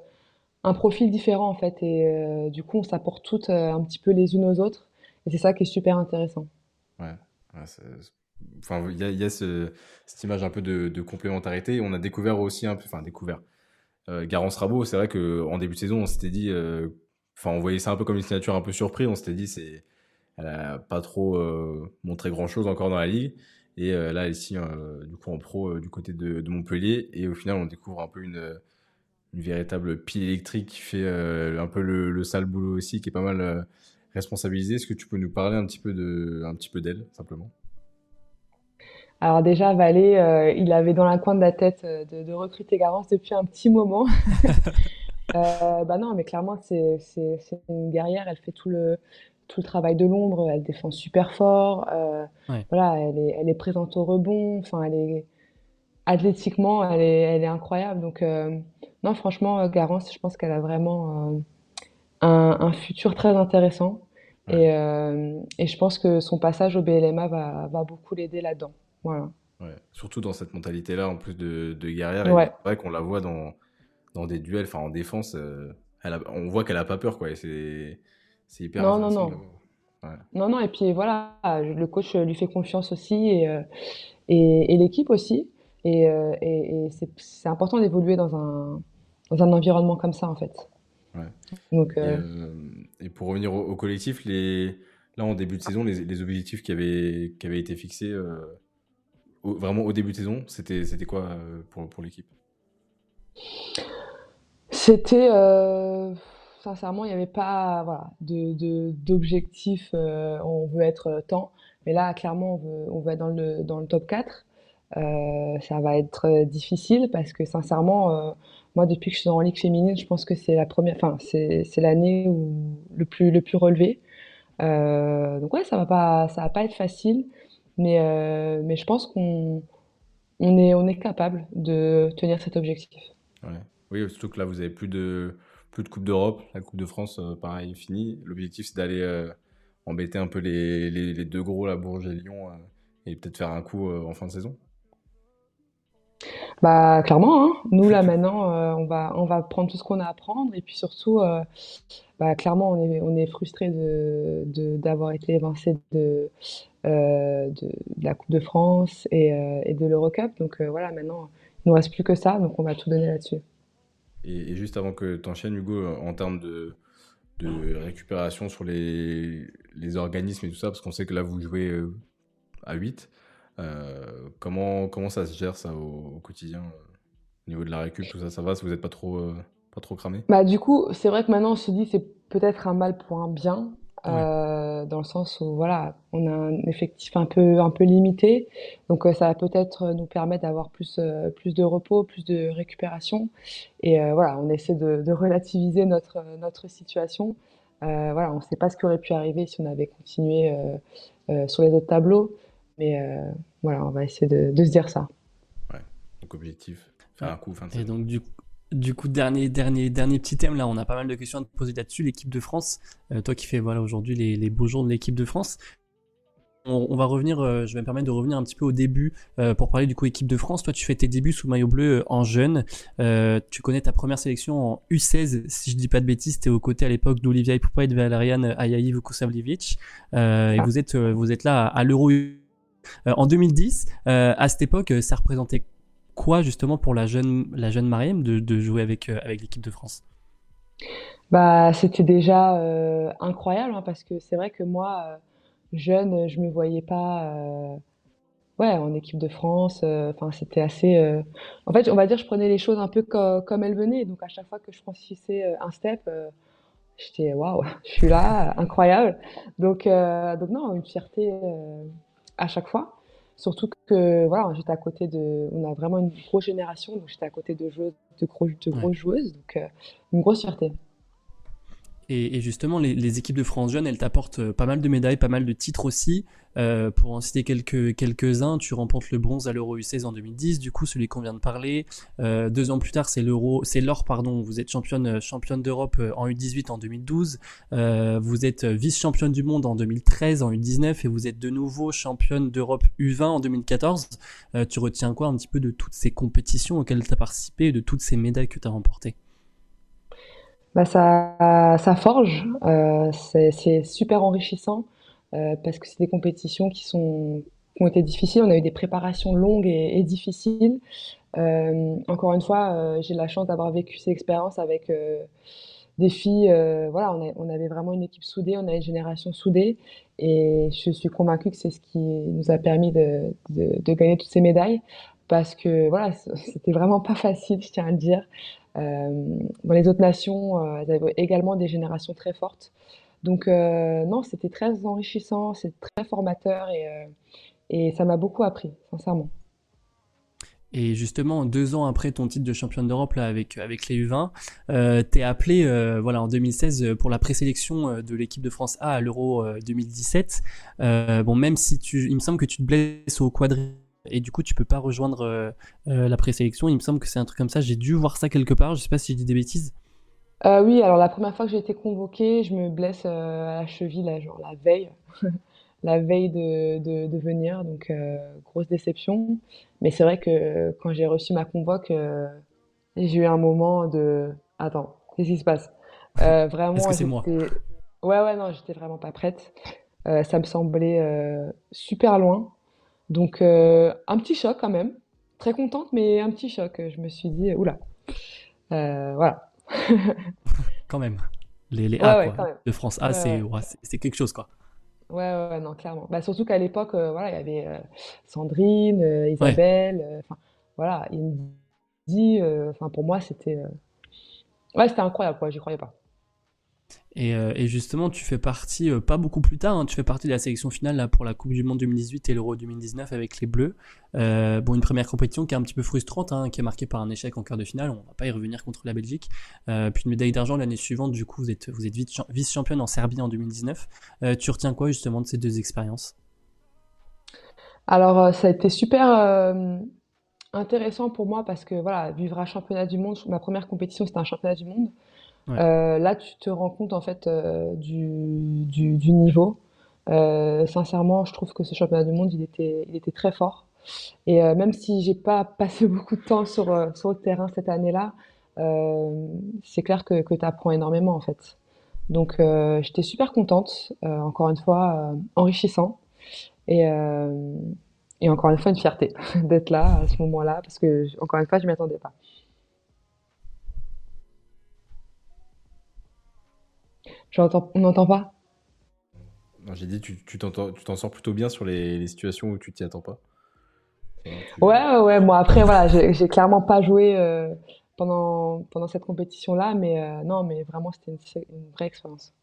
un profil différent en fait, et du coup, on s'apporte toutes un petit peu les unes aux autres, et c'est ça qui est super intéressant. Ouais, enfin, il y a, cette image un peu de, complémentarité. On a découvert aussi un peu, enfin découvert. Garance Rabot, c'est vrai qu'en début de saison, on s'était dit, enfin, on voyait ça un peu comme une signature un peu surprise. On s'était dit, c'est elle a pas trop euh, montré grand chose encore dans la ligue. Et euh, là, elle signe euh, du coup en pro du côté de, Montpellier. Et au final, on découvre un peu une, véritable pile électrique qui fait un peu le, sale boulot aussi, qui est pas mal responsabilisé. Est-ce que tu peux nous parler un petit peu de, un petit peu d'elle simplement? Alors déjà, Valé, il avait dans la coin de la tête de, recruter Garance depuis un petit moment. bah non, mais clairement, c'est une guerrière. Elle fait tout le, tout le travail de l'ombre, elle défend super fort. Euh, voilà, elle est, elle est présente au rebond. Enfin, elle est athlétiquement, elle est, elle est incroyable. Donc, euh, non, franchement, Garance, je pense qu'elle a vraiment euh, un, un, futur très intéressant. Et, et, je pense que son passage au BLMA va, va beaucoup l'aider là-dedans. Voilà. Ouais. Surtout dans cette mentalité-là, en plus de, de guerrière. C'est vrai qu'on la voit dans, dans des duels, enfin en défense. Elle on voit qu'elle a pas peur, quoi. C'est c'est hyper Non, non, non. Non, non, et puis voilà, le coach lui fait confiance aussi et, euh, et, l'équipe aussi. Et, euh, et c'est important d'évoluer dans un, dans un environnement comme ça, en fait. Ouais. Donc, et, euh, pour revenir au, collectif, les... là, en début de saison, les, les objectifs qui avaient, qui avaient été fixés vraiment au début de saison, c'était quoi pour, pour l'équipe? C'était sincèrement, il n'y avait pas voilà, de, d'objectif, euh, on veut être tant. Mais là, clairement, on veut, veut être dans le, dans le top 4. Euh, ça va être difficile parce que sincèrement, euh, moi, depuis que je suis en Ligue féminine, je pense que c'est la première, enfin, c'est, l'année où le plus, le plus relevé. donc ouais, ça va pas, ça va pas être facile, mais, mais je pense qu'on on est, on est capable de tenir cet objectif. Oui, surtout que là, vous avez plus de, plus de Coupe d'Europe. La Coupe de France, euh, pareil, fini. L'objectif, c'est d'aller euh, embêter un peu les, les, deux gros, la Bourges et Lyon, euh, et peut-être faire un coup en fin de saison. Bah clairement, hein. nous là maintenant, on va on va prendre tout ce qu'on a à prendre et puis surtout, bah, clairement on est on est frustré de d'avoir été évincé de, de, la Coupe de France et, et de l'Eurocup. Donc voilà, maintenant il nous reste plus que ça, donc on va tout donner là-dessus. Et, juste avant que tu enchaînes, Hugo, en termes de, de récupération sur les, les, organismes et tout ça, parce qu'on sait que là, vous jouez euh, à 8. Euh, comment, comment ça se gère ça au, quotidien euh, Au niveau de la récup, tout ça, ça va Si vous n'êtes pas trop, pas trop cramé? Bah, Du coup, c'est vrai que maintenant, on se dit c'est peut-être un mal pour un bien. Euh, dans le sens où voilà, on a un effectif un peu un peu limité, donc euh, ça va peut-être nous permettre d'avoir plus euh, plus de repos, plus de récupération, et voilà, on essaie de, de, relativiser notre notre situation. voilà, on ne sait pas ce qui aurait pu arriver si on avait continué sur les autres tableaux, mais voilà, on va essayer de, de se dire ça. Ouais, donc objectif, faire un coup fin de Et donc du coup du coup, dernier, dernier, dernier petit thème là, on a pas mal de questions à te poser là-dessus. L'équipe de France, euh, toi qui fais voilà aujourd'hui les, les, beaux jours de l'équipe de France, on, va revenir, euh, je vais me permettre de revenir un petit peu au début euh, pour parler du coup équipe de France. Toi, tu fais tes débuts sous maillot bleu en jeune. tu connais ta première sélection en U16, si je dis pas de bêtises. T'es aux côtés à l'époque d'Olivia Ipoupa et de Valerian Ayayi Vukusavljevic. et ah. vous êtes, vous êtes là à, à l'Euro en 2010. à cette époque, ça représentait quoi justement pour la jeune, la jeune Mariam de, jouer avec, euh, avec l'équipe de France? Bah, C'était déjà euh, incroyable hein, parce que c'est vrai que moi, euh, jeune, je me voyais pas ouais, en équipe de France. C'était assez. En fait, on va dire, je prenais les choses un peu comme elles venaient. Donc, à chaque fois que je franchissais un step, j'étais waouh, je suis là, incroyable. Donc, donc non, une fierté à chaque fois. Surtout que voilà, j'étais à côté de, on a vraiment une grosse génération, donc j'étais à côté de gros, de grosses joueuses, donc euh, une grosse fierté. Et, justement, les, équipes de France Jeune, elles t'apportent euh, pas mal de médailles, pas mal de titres aussi. Euh, pour en citer quelques, quelques-uns, tu remportes le bronze à l'Euro U16 en 2010, du coup, celui qu'on vient de parler. Euh, deux ans plus tard, c'est l'Euro, c'est l'or, pardon. Vous êtes championne, championne d'Europe en U18 en 2012. vous êtes vice-championne du monde en 2013, en U19, et vous êtes de nouveau championne d'Europe U20 en 2014. tu retiens quoi un petit peu de toutes ces compétitions auxquelles tu as participé et de toutes ces médailles que tu as remportées? Bah, ça, forge, euh, c'est super enrichissant euh, parce que c'est des compétitions qui, sont, qui ont été difficiles. On a eu des préparations longues et, difficiles. Euh, encore une fois, j'ai la chance d'avoir vécu ces expériences avec des filles. Voilà, on, avait vraiment une équipe soudée, on a une génération soudée, et je suis convaincue que c'est ce qui nous a permis de, de, de, gagner toutes ces médailles parce que voilà, c'était vraiment pas facile, je tiens à le dire. Euh, dans les autres nations, euh, elles avaient également des générations très fortes. Donc euh, non, c'était très enrichissant, c'est très formateur et, ça m'a beaucoup appris, sincèrement. Et justement, deux ans après ton titre de championne d'Europe avec les U20, euh, t'es appelé euh, voilà en 2016 pour la présélection de l'équipe de France A à l'Euro 2017. Euh, bon, même si tu, il me semble que tu te blesses au quadri et du coup tu peux pas rejoindre euh, euh, la présélection. Il me semble que c'est un truc comme ça. J'ai dû voir ça quelque part. Je sais pas si je dis des bêtises. Euh, oui, alors la première fois que j'ai été convoquée, je me blesse à la cheville, là, genre la veille, la veille de, de, venir, donc grosse déception. Mais c'est vrai que quand j'ai reçu ma convoque, j'ai eu un moment de attends, qu'est-ce qui se passe? Vraiment. Est-ce que c'est moi? Ouais, ouais, non, j'étais vraiment pas prête. ça me semblait super loin. Donc, euh, un petit choc quand même. Très contente, mais un petit choc. Je me suis dit, oula. Euh, voilà. quand même. Les, les A, quoi. De France A, c'est quelque chose, quoi. Ouais, ouais, non, clairement. Bah, surtout qu'à l'époque, euh, voilà, il y avait Sandrine, Isabelle, enfin, voilà, il me dit, enfin, pour moi, c'était, ouais, c'était incroyable, quoi, j'y croyais pas. Euh, et, justement, tu fais partie, euh, pas beaucoup plus tard, hein, tu fais partie de la sélection finale là, pour la Coupe du Monde 2018 et l'Euro 2019 avec les Bleus. Euh, bon, une première compétition qui est un petit peu frustrante, hein, qui est marquée par un échec en quart de finale. On va pas y revenir contre la Belgique. puis une médaille d'argent l'année suivante. Du coup, vous êtes, vous êtes vice-championne en Serbie en 2019. tu retiens quoi justement de ces deux expériences? Alors, ça a été super intéressant pour moi parce que voilà, vivre un championnat du monde, ma première compétition c'était un championnat du monde. Euh, là, tu te rends compte en fait euh, du, du, du, niveau. Euh, sincèrement, je trouve que ce championnat du monde, il était, il était très fort. Et même si j'ai pas passé beaucoup de temps sur, sur le terrain cette année-là, c'est clair que, que tu apprends énormément en fait. Donc j'étais super contente, encore une fois, enrichissant. Et, et encore une fois, une fierté d'être là à ce moment-là, parce que encore une fois, je m'y attendais pas. On n'entend pas J'ai dit, tu t'en sors plutôt bien sur les, situations où tu t'y attends pas. Ouais, ouais, Moi, après, voilà, j'ai clairement pas joué euh, pendant, pendant cette compétition-là, mais euh, non, mais vraiment, c'était une, vraie expérience.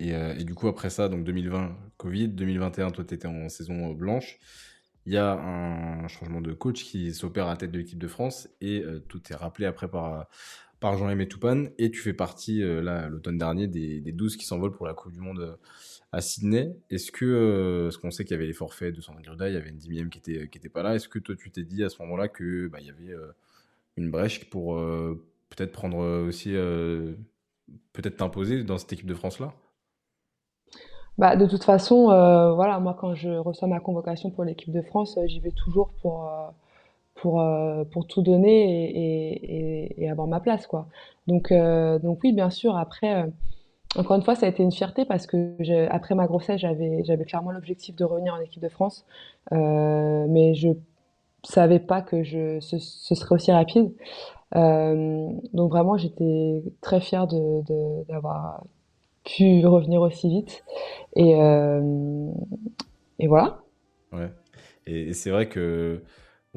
Euh, et, du coup, après ça, donc 2020, Covid, 2021, toi, tu étais en saison blanche. Il y a un changement de coach qui s'opère à la tête de l'équipe de France et tout est rappelé après par, par Jean-Aimé Toupane et tu fais partie euh, là l'automne dernier des, des 12 qui s'envolent pour la Coupe du Monde euh, à Sydney. Est-ce que, euh, ce qu'on sait qu'il y avait les forfaits de Sandra Gruda, il y avait une dimième qui était, qui était pas là, est-ce que toi tu t'es dit à ce moment-là que bah, y avait une brèche pour peut-être prendre aussi, peut-être t'imposer dans cette équipe de France-là? Bah, de toute façon, voilà, moi quand je reçois ma convocation pour l'équipe de France, j'y vais toujours pour pour, euh, pour tout donner et, et, et, avoir ma place, quoi. Donc, euh, donc oui, bien sûr, après, euh, encore une fois, ça a été une fierté parce que après ma grossesse, j'avais, clairement l'objectif de revenir en équipe de France, mais je savais pas que je, ce, serait aussi rapide. donc vraiment, j'étais très fière de, d'avoir pu revenir aussi vite. Et, et voilà. Ouais. Et, c'est vrai que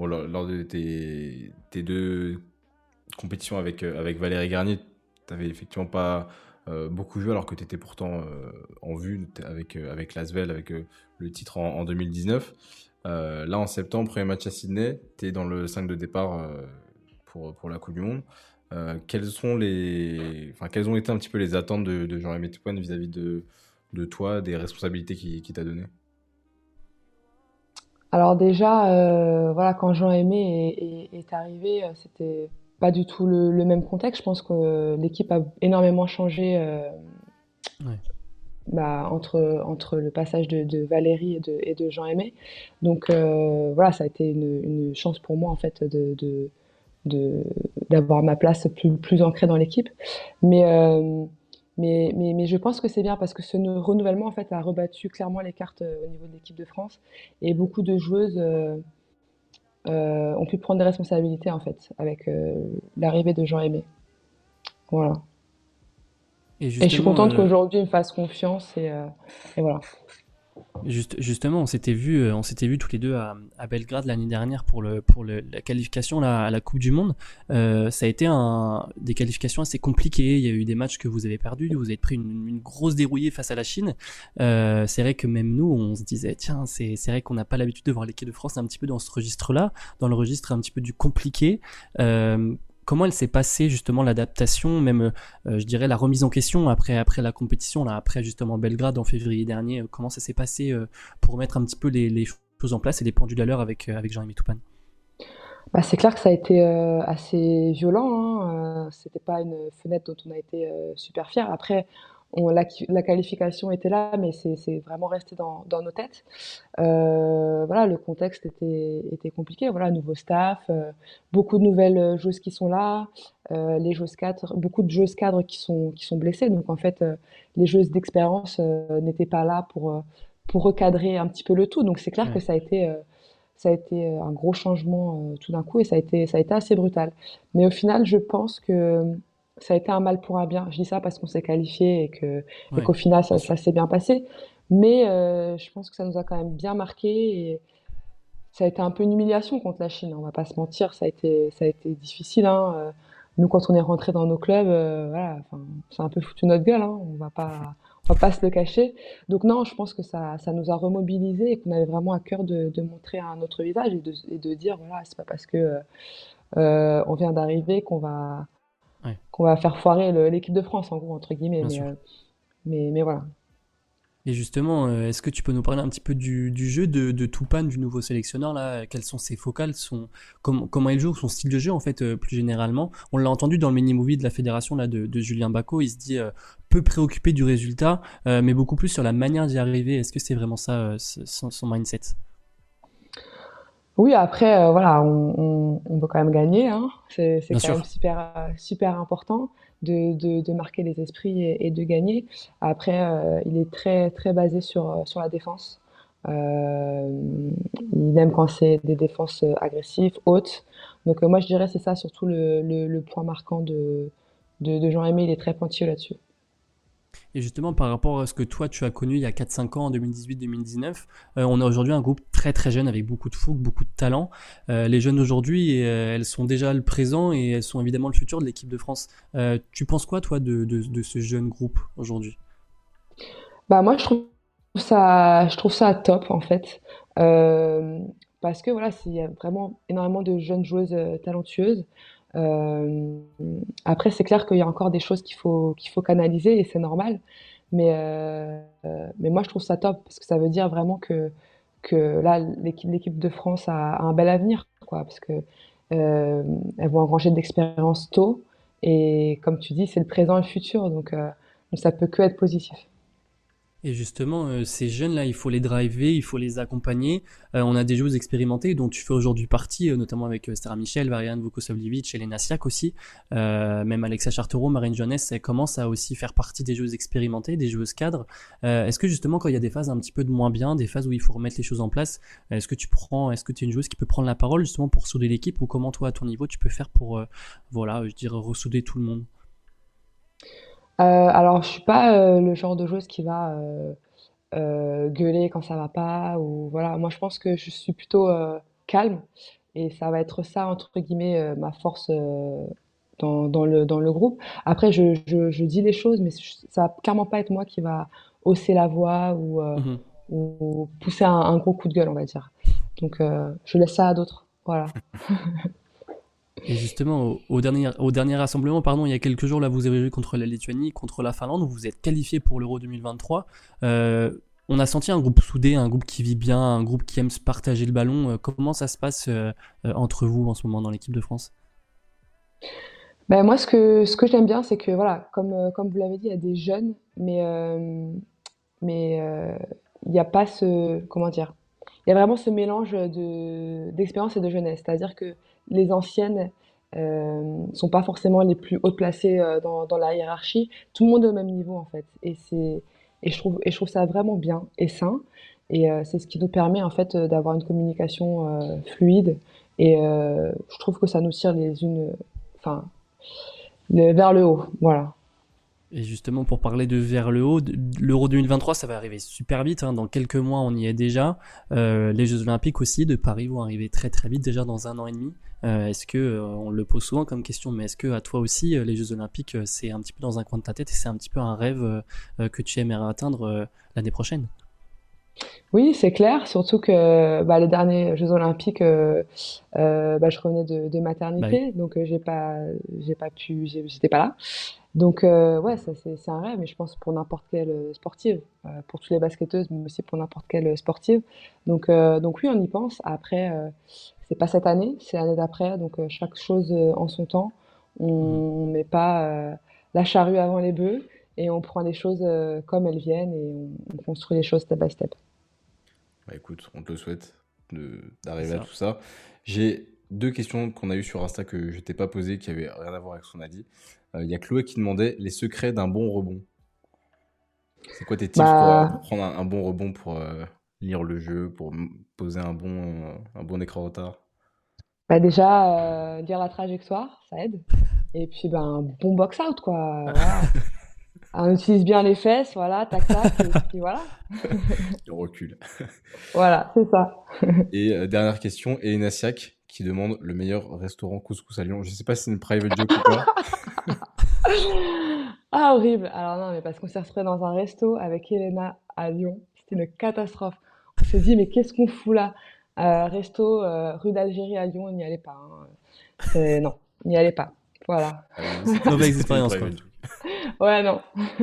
lors, de tes, deux compétitions avec, euh, avec Valérie Garnier, tu n'avais effectivement pas euh, beaucoup joué alors que tu étais pourtant euh, en vue avec, avec Lasvel, avec le titre en, 2019. là, en septembre, premier match à Sydney, tu es dans le 5 de départ pour, pour la Coupe du Monde. quelles, sont les... enfin, quelles ont été un petit peu les attentes de, Jean-Aimé Toupane vis-à-vis de, de toi, des responsabilités qu'il qui t'a données? Alors déjà, voilà, quand Jean-Aimé est, est, arrivé, c'était pas du tout le, même contexte. Je pense que l'équipe a énormément changé bah, entre, entre le passage de, Valérie et de, et de Jean-Aimé. Donc euh, voilà, ça a été une, chance pour moi en fait de, de, d'avoir ma place plus, plus ancrée dans l'équipe. Mais, euh, mais, mais, mais, je pense que c'est bien parce que ce renouvellement en fait a rebattu clairement les cartes euh, au niveau de l'équipe de France et beaucoup de joueuses ont pu prendre des responsabilités en fait avec l'arrivée de Jean-Aimé. Voilà. Et, je suis contente euh, qu'aujourd'hui il me fasse confiance et, euh, voilà. Juste, justement, on s'était vu, euh, on s'était vu tous les deux à, Belgrade l'année dernière pour la qualification à la Coupe du Monde. ça a été des qualifications assez compliquées. Il y a eu des matchs que vous avez perdus, vous avez pris une, grosse dérouillée face à la Chine. c'est vrai que même nous, on se disait tiens, c'est c'est vrai qu'on n'a pas l'habitude de voir l'équipe de France un petit peu dans ce registre-là, dans le registre un petit peu du compliqué comment elle s'est passée justement l'adaptation, même euh, je dirais la remise en question après la compétition, là après justement Belgrade en février dernier, euh, comment ça s'est passé euh, pour mettre un petit peu les, choses en place et les pendules à l'heure avec Jean-Yves Toupane? Bah, c'est clair que ça a été assez violent. Hein. C'était pas une fenêtre dont on a été super fiers. Après, la, qualification était là, mais c'est vraiment resté dans, nos têtes. Euh, voilà, le contexte était, était compliqué. Voilà, nouveau staff, euh, beaucoup de nouvelles joueuses qui sont là, euh, les joueuses cadres, beaucoup de joueuses cadres qui sont qui sont blessées. Donc en fait, les joueuses d'expérience n'étaient pas là pour pour recadrer un petit peu le tout. Donc c'est clair que ça a été ça a été un gros changement tout d'un coup et ça a été ça a été assez brutal. Mais au final, je pense que ça a été un mal pour un bien. Je dis ça parce qu'on s'est qualifié et que qu'au final ça, s'est bien passé. Mais euh, je pense que ça nous a quand même bien marqué et ça a été un peu une humiliation contre la Chine. On va pas se mentir, ça a été ça a été difficile. Hein. Euh, nous, quand on est rentré dans nos clubs, euh, voilà, c'est un peu foutu notre gueule. Hein. On va pas on va pas se le cacher. Donc non, je pense que ça, ça nous a remobilisés et qu'on avait vraiment à cœur de, de, montrer un autre visage et de, et de dire voilà, c'est pas parce que on vient d'arriver qu'on va qu'on va faire foirer l'équipe de France, en gros, entre guillemets. Euh, mais, mais, voilà. Et justement, euh, est-ce que tu peux nous parler un petit peu du, jeu de, de Toupane, du nouveau sélectionneur là? Quelles sont ses focales son, Comment il joue Son style de jeu, en fait, euh, plus généralement? On l'a entendu dans le mini-movie de la fédération là, de, Julien Bacot. Il se dit peu préoccupé du résultat, mais beaucoup plus sur la manière d'y arriver. Est-ce que c'est vraiment ça, son mindset? Oui, après, euh, voilà, on, on, veut quand même gagner. Hein. C'est quand même super, super important de, de, de marquer les esprits et, de gagner. Après, euh, il est très, très basé sur, sur la défense. Euh, il aime quand c'est des défenses agressives, hautes. Donc, moi, je dirais c'est ça surtout le, le, le, point marquant de, de, de Jean-Aimé. Il est très pointilleux là-dessus. Et justement, par rapport à ce que toi, tu as connu il y a 4-5 ans, en 2018-2019, euh, on a aujourd'hui un groupe très très jeune avec beaucoup de fougue, beaucoup de talent. Euh, les jeunes aujourd'hui, euh, elles sont déjà le présent et elles sont évidemment le futur de l'équipe de France. tu penses quoi, toi, de, ce jeune groupe aujourd'hui? Bah, Moi, je trouve, ça, je trouve ça top, en fait. parce que voilà, il y a vraiment énormément de jeunes joueuses talentueuses. Euh, après, c'est clair qu'il y a encore des choses qu'il faut, qu'il faut canaliser et c'est normal. Mais, euh, mais moi, je trouve ça top parce que ça veut dire vraiment que, que là, l'équipe de France a, un bel avenir, quoi, parce que euh, vont engranger de l'expérience tôt. Et comme tu dis, c'est le présent et le futur, donc ça peut que être positif. Et justement, euh, ces jeunes-là, il faut les driver, il faut les accompagner. Euh, on a des joueuses expérimentées dont tu fais aujourd'hui partie, euh, notamment avec Sarah Michel, Variane Vukosavljevic, Elena Siak aussi. même Alexa Chartereau, Marine Jeunesse, elle commence à aussi faire partie des joueuses expérimentées, des joueuses cadres. est-ce que justement, quand il y a des phases un petit peu de moins bien, des phases où il faut remettre les choses en place, est-ce que tu prends, est-ce que tu es une joueuse qui peut prendre la parole justement pour souder l'équipe ou comment toi, à ton niveau, tu peux faire pour, voilà, je dirais, ressouder tout le monde? Euh, alors, je suis pas euh, le genre de joueuse qui va euh, gueuler quand ça va pas ou voilà. Moi, je pense que je suis plutôt calme et ça va être ça entre guillemets ma force dans, le, dans le groupe. Après, je, je, dis les choses, mais ça va clairement pas être moi qui va hausser la voix ou, mmh ou pousser un, gros coup de gueule, on va dire. Donc, je laisse ça à d'autres. Voilà. Et justement, au, dernier, au dernier rassemblement, pardon, il y a quelques jours, là, vous avez joué contre la Lituanie, contre la Finlande, vous êtes qualifié pour l'Euro 2023. Euh, on a senti un groupe soudé, un groupe qui vit bien, un groupe qui aime se partager le ballon. Euh, comment ça se passe euh, entre vous en ce moment dans l'équipe de France? Ben, Moi, ce que, ce que j'aime bien, c'est que, voilà, comme, comme vous l'avez dit, il y a des jeunes, mais mais il n'y a pas ce. Comment dire Il y a vraiment ce mélange d'expérience et de jeunesse. C'est-à-dire que les anciennes ne sont pas forcément les plus haut placées dans, dans, la hiérarchie. Tout le monde est au même niveau, en fait. Et, et, je, trouve, et je trouve ça vraiment bien et sain. Et c'est ce qui nous permet, en fait, d'avoir une communication fluide. Et je trouve que ça nous tire les unes. Enfin. vers le haut, voilà. Et justement, pour parler de vers le haut, l'Euro 2023, ça va arriver super vite. Hein. Dans quelques mois, on y est déjà. Euh, les Jeux Olympiques aussi de Paris vont arriver très très vite, déjà dans un an et demi. Euh, est-ce que, euh, on le pose souvent comme question, mais est-ce que à toi aussi, les Jeux Olympiques, c'est un petit peu dans un coin de ta tête et c'est un petit peu un rêve que tu aimerais atteindre l'année prochaine? Oui, c'est clair, surtout que bah, les derniers Jeux Olympiques, euh, euh, bah, je revenais de, maternité, bah donc euh, j'ai pas, j'ai pas pu, j'étais pas là. Donc ouais, ça c'est un rêve, mais je pense pour n'importe quelle sportive, pour toutes les basketteuses, mais aussi pour n'importe quelle sportive. Donc donc oui, on y pense. Après, c'est pas cette année, c'est l'année d'après, donc chaque chose en son temps. On, mmh. met pas la charrue avant les bœufs et on prend les choses comme elles viennent et on construit les choses step by step. Bah, écoute, on te le souhaite d'arriver à tout ça. J'ai deux questions qu'on a eues sur Insta que je t'ai pas posées, qui avaient rien à voir avec ce qu'on a dit. Il y a Chloé qui demandait les secrets d'un bon rebond. C'est quoi tes tips bah. pour, prendre un, bon rebond pour euh, lire le jeu, pour poser un bon, un bon écran retard bah Déjà, euh, lire la trajectoire, ça aide. Et puis, ben, un bon box-out, quoi. on utilise bien les fesses, voilà, tac tac, et puis voilà. on recule. voilà, c'est ça. et euh, dernière question, et Siak qui demande le meilleur restaurant couscous à Lyon. Je sais pas si c'est une private joke ou pas. ah, horrible. Alors non, mais parce qu'on s'est retrouvés dans un resto avec Elena à Lyon. C'était une catastrophe. On s'est dit, mais qu'est-ce qu'on fout là? Euh, Resto euh, rue d'Algérie à Lyon, on n'y allait pas. Hein. Non, n'y allait pas. Voilà. Mauvaise expérience, quoi. ouais, non.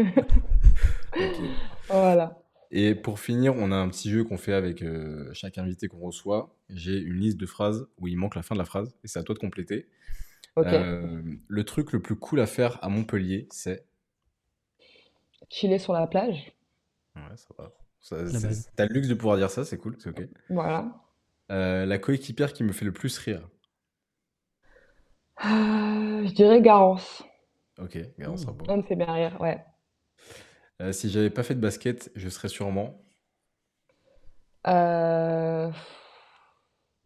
Voilà. Et pour finir, on a un petit jeu qu'on fait avec euh, chaque invité qu'on reçoit. J'ai une liste de phrases où il manque la fin de la phrase et c'est à toi de compléter. Euh, le truc le plus cool à faire à Montpellier, c'est? Chiller sur la plage. Ouais, ça va. T'as le luxe de pouvoir dire ça, c'est cool, c'est ok. Voilà. Euh, la coéquipière qui me fait le plus rire. je dirais Garance. Ok, Garance, bon. On me fait bien rire, ouais. Euh, si j'avais pas fait de basket, je serais sûrement. Euh,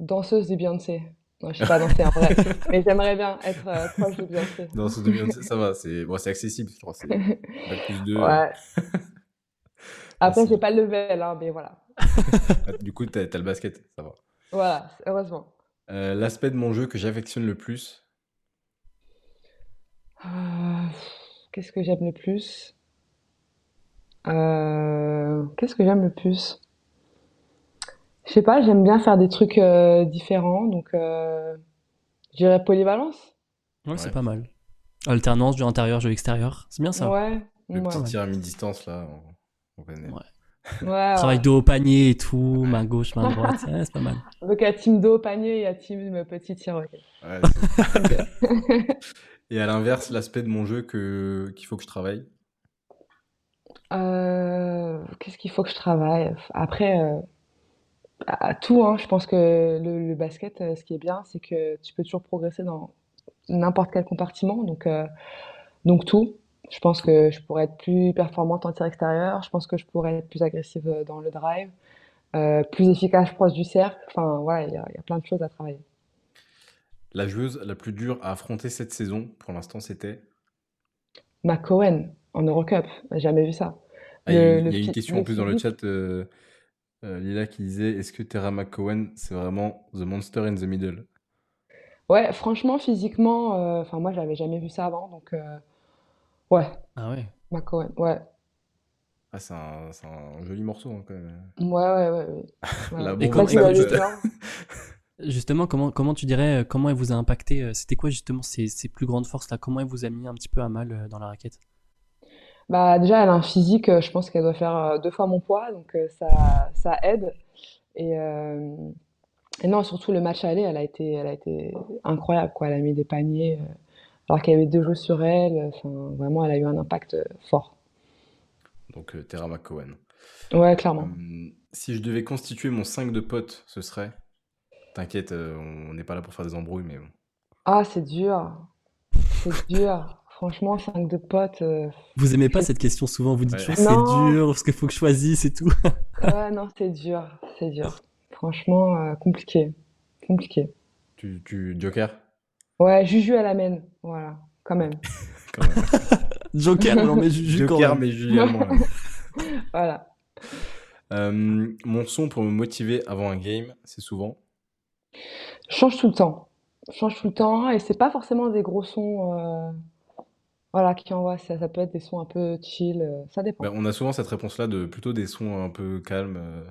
danseuse de Beyoncé. Non, je sais pas danser en vrai, mais j'aimerais bien être euh, proche de Beyoncé. Danseuse de Beyoncé, ça va, c'est bon, accessible, je crois. C'est plus de. Ouais. Après, j'ai pas le level, hein, mais voilà. du coup, t'as as le basket, ça va. Voilà, heureusement. L'aspect de mon jeu que j'affectionne le plus Qu'est-ce que j'aime le plus? Euh, qu'est-ce que j'aime le plus? Je sais pas, j'aime bien faire des trucs euh, différents, donc euh, je dirais polyvalence. Ouais, c'est pas mal. Alternance, jeu intérieur, jeu extérieur, c'est bien ça. Ouais. Le petit tir à mi-distance là, on, connaît. Ouais. Ouais, Travail dos au panier et tout, main gauche, main droite, c'est pas mal. Donc il y a team dos au panier, il y a team petit tir. Ouais, et à l'inverse, l'aspect de mon jeu que qu'il faut que je travaille? Euh, qu'est-ce qu'il faut que je travaille? Après, euh, à tout, hein. Je pense que le, basket, euh, ce qui est bien, c'est que tu peux toujours progresser dans n'importe quel compartiment. Donc, donc tout. Je pense que je pourrais être plus performante en tir extérieur. Je pense que je pourrais être plus agressive dans le drive, plus efficace proche du cercle. Enfin, voilà, il y a, y a plein de choses à travailler. La joueuse la plus dure à affronter cette saison, pour l'instant, c'était? McCohen en Eurocup. Jamais vu ça. Ah, il y a, une question en plus dans le chat, euh, euh, Lila, qui disait Est-ce que Terra McCowan, c'est vraiment The Monster in the Middle? Ouais, franchement, physiquement, euh, enfin moi, j'avais jamais vu ça avant, donc ouais. Ah ouais McCowan, ouais. Ah, c'est un, un, joli morceau, hein, quand même. Ouais, ouais, ouais. ouais. La et, comment, Justement, comment, comment tu dirais, comment elle vous a impacté C'était quoi justement ses, ses, plus grandes forces là? Comment elle vous a mis un petit peu à mal dans la raquette? Bah déjà, elle a un physique, je pense qu'elle doit faire deux fois mon poids, donc ça, ça aide. Et, euh, et, non, surtout le match aller, elle a été, elle a été incroyable quoi. Elle a mis des paniers alors qu'il y avait deux jeux sur elle. Enfin, vraiment, elle a eu un impact fort. Donc euh, Terra McCowan. Ouais, clairement. si je devais constituer mon 5 de potes, ce serait? T'inquiète, on n'est pas là pour faire des embrouilles, mais bon. Ah, c'est dur. C'est dur. Franchement, 5 de potes. Euh, vous aimez pas cette question souvent Vous dites toujours c'est dur, parce qu'il faut que je choisisse et tout. ouais, non, c'est dur. C'est dur. Franchement, euh, compliqué. Compliqué. Tu, tu Joker? Ouais, Juju à la mène. Voilà, quand même. quand même. Joker, non, mais Juju Joker, quand même. mais Juju voilà. Euh, mon son pour me motiver avant un game, c'est souvent Change tout le temps. Change tout le temps et c'est pas forcément des gros sons euh, voilà, qui envoient. Ça, ça peut être des sons un peu chill, euh, ça dépend. Bah, on a souvent cette réponse-là de plutôt des sons un peu calmes. euh,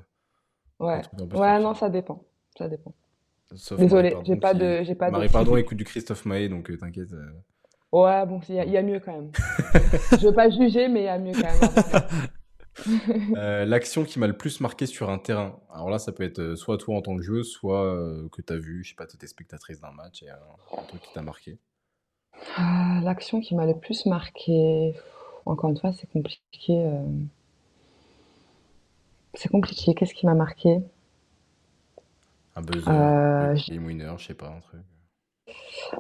Ouais, ouais, non, ça dépend. Ça dépend. Sauf Marie j'ai pas de, j'ai pas de. Marie Pardon écoute du Christophe Maé, donc euh, t'inquiète. euh. Ouais, bon, il y, a- il y a mieux quand même. Je veux pas juger, mais il y a mieux quand même. Euh, L'action qui m'a le plus marqué sur un terrain. Alors là, ça peut être soit toi en tant que joueuse, soit que t'as vu, je sais pas, t'étais spectatrice d'un match et euh, un truc qui t'a marqué. Ah, L'action qui m'a le plus marqué, encore une fois, c'est compliqué. euh, C'est compliqué. Qu'est-ce qui m'a marqué? Un buzzer, Euh, un je- game winner, je sais pas, un truc.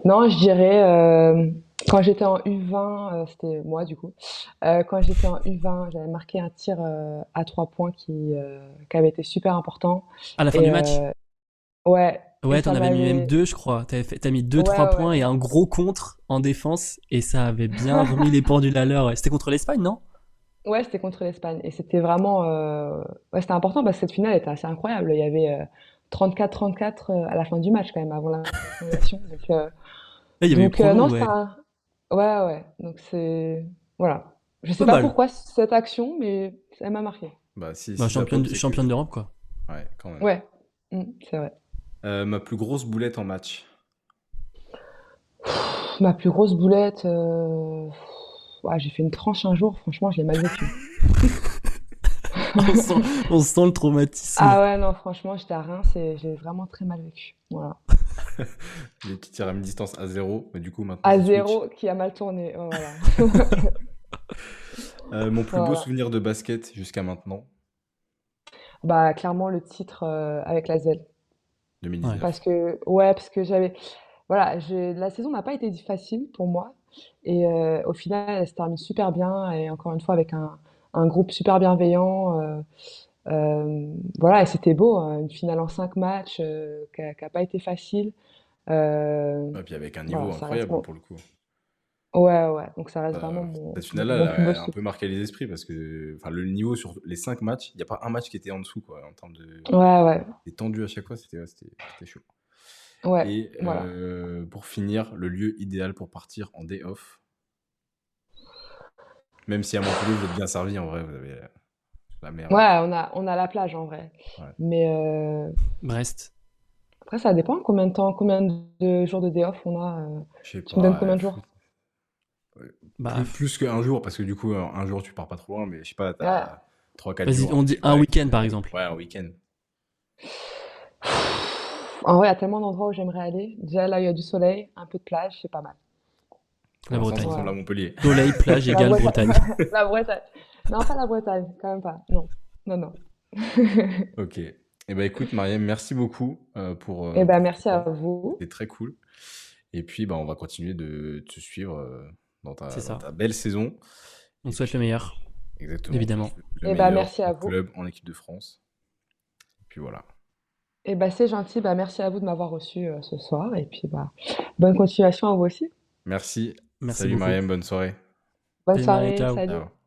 Non, je dirais euh, quand j'étais en U20, euh, c'était moi du coup. Euh, quand j'étais en U20, j'avais marqué un tir euh, à trois points qui, euh, qui avait été super important. À la fin Et, du match euh, ouais. Ouais, t'en avais mis même deux, je crois. T'avais fait- T'as mis deux, Ouais, trois ouais. points et un gros contre en défense, et ça avait bien remis les pendules à l'heure. C'était contre l'Espagne, non? Ouais, c'était contre l'Espagne. Et c'était vraiment. euh, Ouais, c'était important parce que cette finale était assez incroyable. Il y avait euh, 34-34 euh, à la fin du match, quand même, avant la prolongation. Donc, euh, Là, il y avait eu donc, euh, prolong, non, ouais. c'est un- Ouais, ouais. Donc, c'est. Voilà. Je sais Pas pourquoi cette action, mais elle m'a marqué. Bah, si, Bah, si ça championne, d'Europe, quoi. Ouais, quand même. Ouais, Mm, c'est vrai. Euh, ma plus grosse boulette en match. Ma plus grosse boulette. euh, ouais, j'ai fait une tranche un jour, franchement, je l'ai mal vécu. on, sent, on sent le traumatisme. Ah ouais, non, franchement, j'étais à Reims et j'ai vraiment très mal vécu. Voilà. Les petits tirs à mi-distance à zéro, mais du coup maintenant. À zéro, qui a mal tourné. oh, voilà. Euh, mon plus beau souvenir de basket jusqu'à maintenant, Bah, clairement, le titre euh, avec la ZEL. 2019. Parce que, ouais, parce que j'avais. Voilà, la saison n'a pas été facile pour moi. Et euh, au final, elle se termine super bien. Et encore une fois, avec un, un groupe super bienveillant. euh, euh, voilà, et c'était beau. hein, une finale en cinq matchs euh, qui n'a pas été facile. Et puis avec un niveau voilà, ça reste incroyable pour le coup. ouais, ouais. Donc ça reste vraiment mon, cette finale-là, elle a un peu marqué les esprits parce que le niveau sur les 5 matchs, il n'y a pas un match qui était en dessous quoi, en termes de. Ouais, ouais. C'était tendu à chaque fois, c'était chaud. Ouais, Et voilà. euh, pour finir, le lieu idéal pour partir en day off. Même si à Montpellier vous êtes bien servi, en vrai, vous avez la- mer. Ouais, on a, on a la plage en vrai. Ouais. Mais euh, Brest. après, ça dépend combien de temps, combien de jours de day off on a. euh. Je sais Tu me donnes pas, combien de euh, jours? Bah, Plus, plus qu'un jour, parce que du coup, un jour, tu pars pas trop loin, mais je sais pas, t'as 3-4 vas-y, jours. on dit pas, un week-end, par exemple. Ouais, un week-end. En vrai, il y a tellement d'endroits où j'aimerais aller. Déjà, là, il y a du soleil, un peu de plage, c'est pas mal. La Bretagne. ça ressemble à Montpellier. Soleil, plage La égale Bretagne. Bretagne. La Bretagne. Non, pas la Bretagne, quand même pas. Non, non, non. Ok. Eh ben écoute, Mariam, merci beaucoup euh, pour. euh, Eh ben, merci à vous. C'était très cool. Et puis, bah, on va continuer de te suivre euh, dans ta, dans belle saison. On te souhaite le meilleur. Exactement. Évidemment. Le Eh ben, merci à vous. club en équipe de France. Et puis voilà. Eh ben, c'est gentil. Bah, merci à vous de m'avoir reçu euh, ce soir. Et puis, bah, bonne continuation à vous aussi. Merci. Merci Salut beaucoup. Mariam, bonne soirée. Bonne soirée. Salut. Ciao.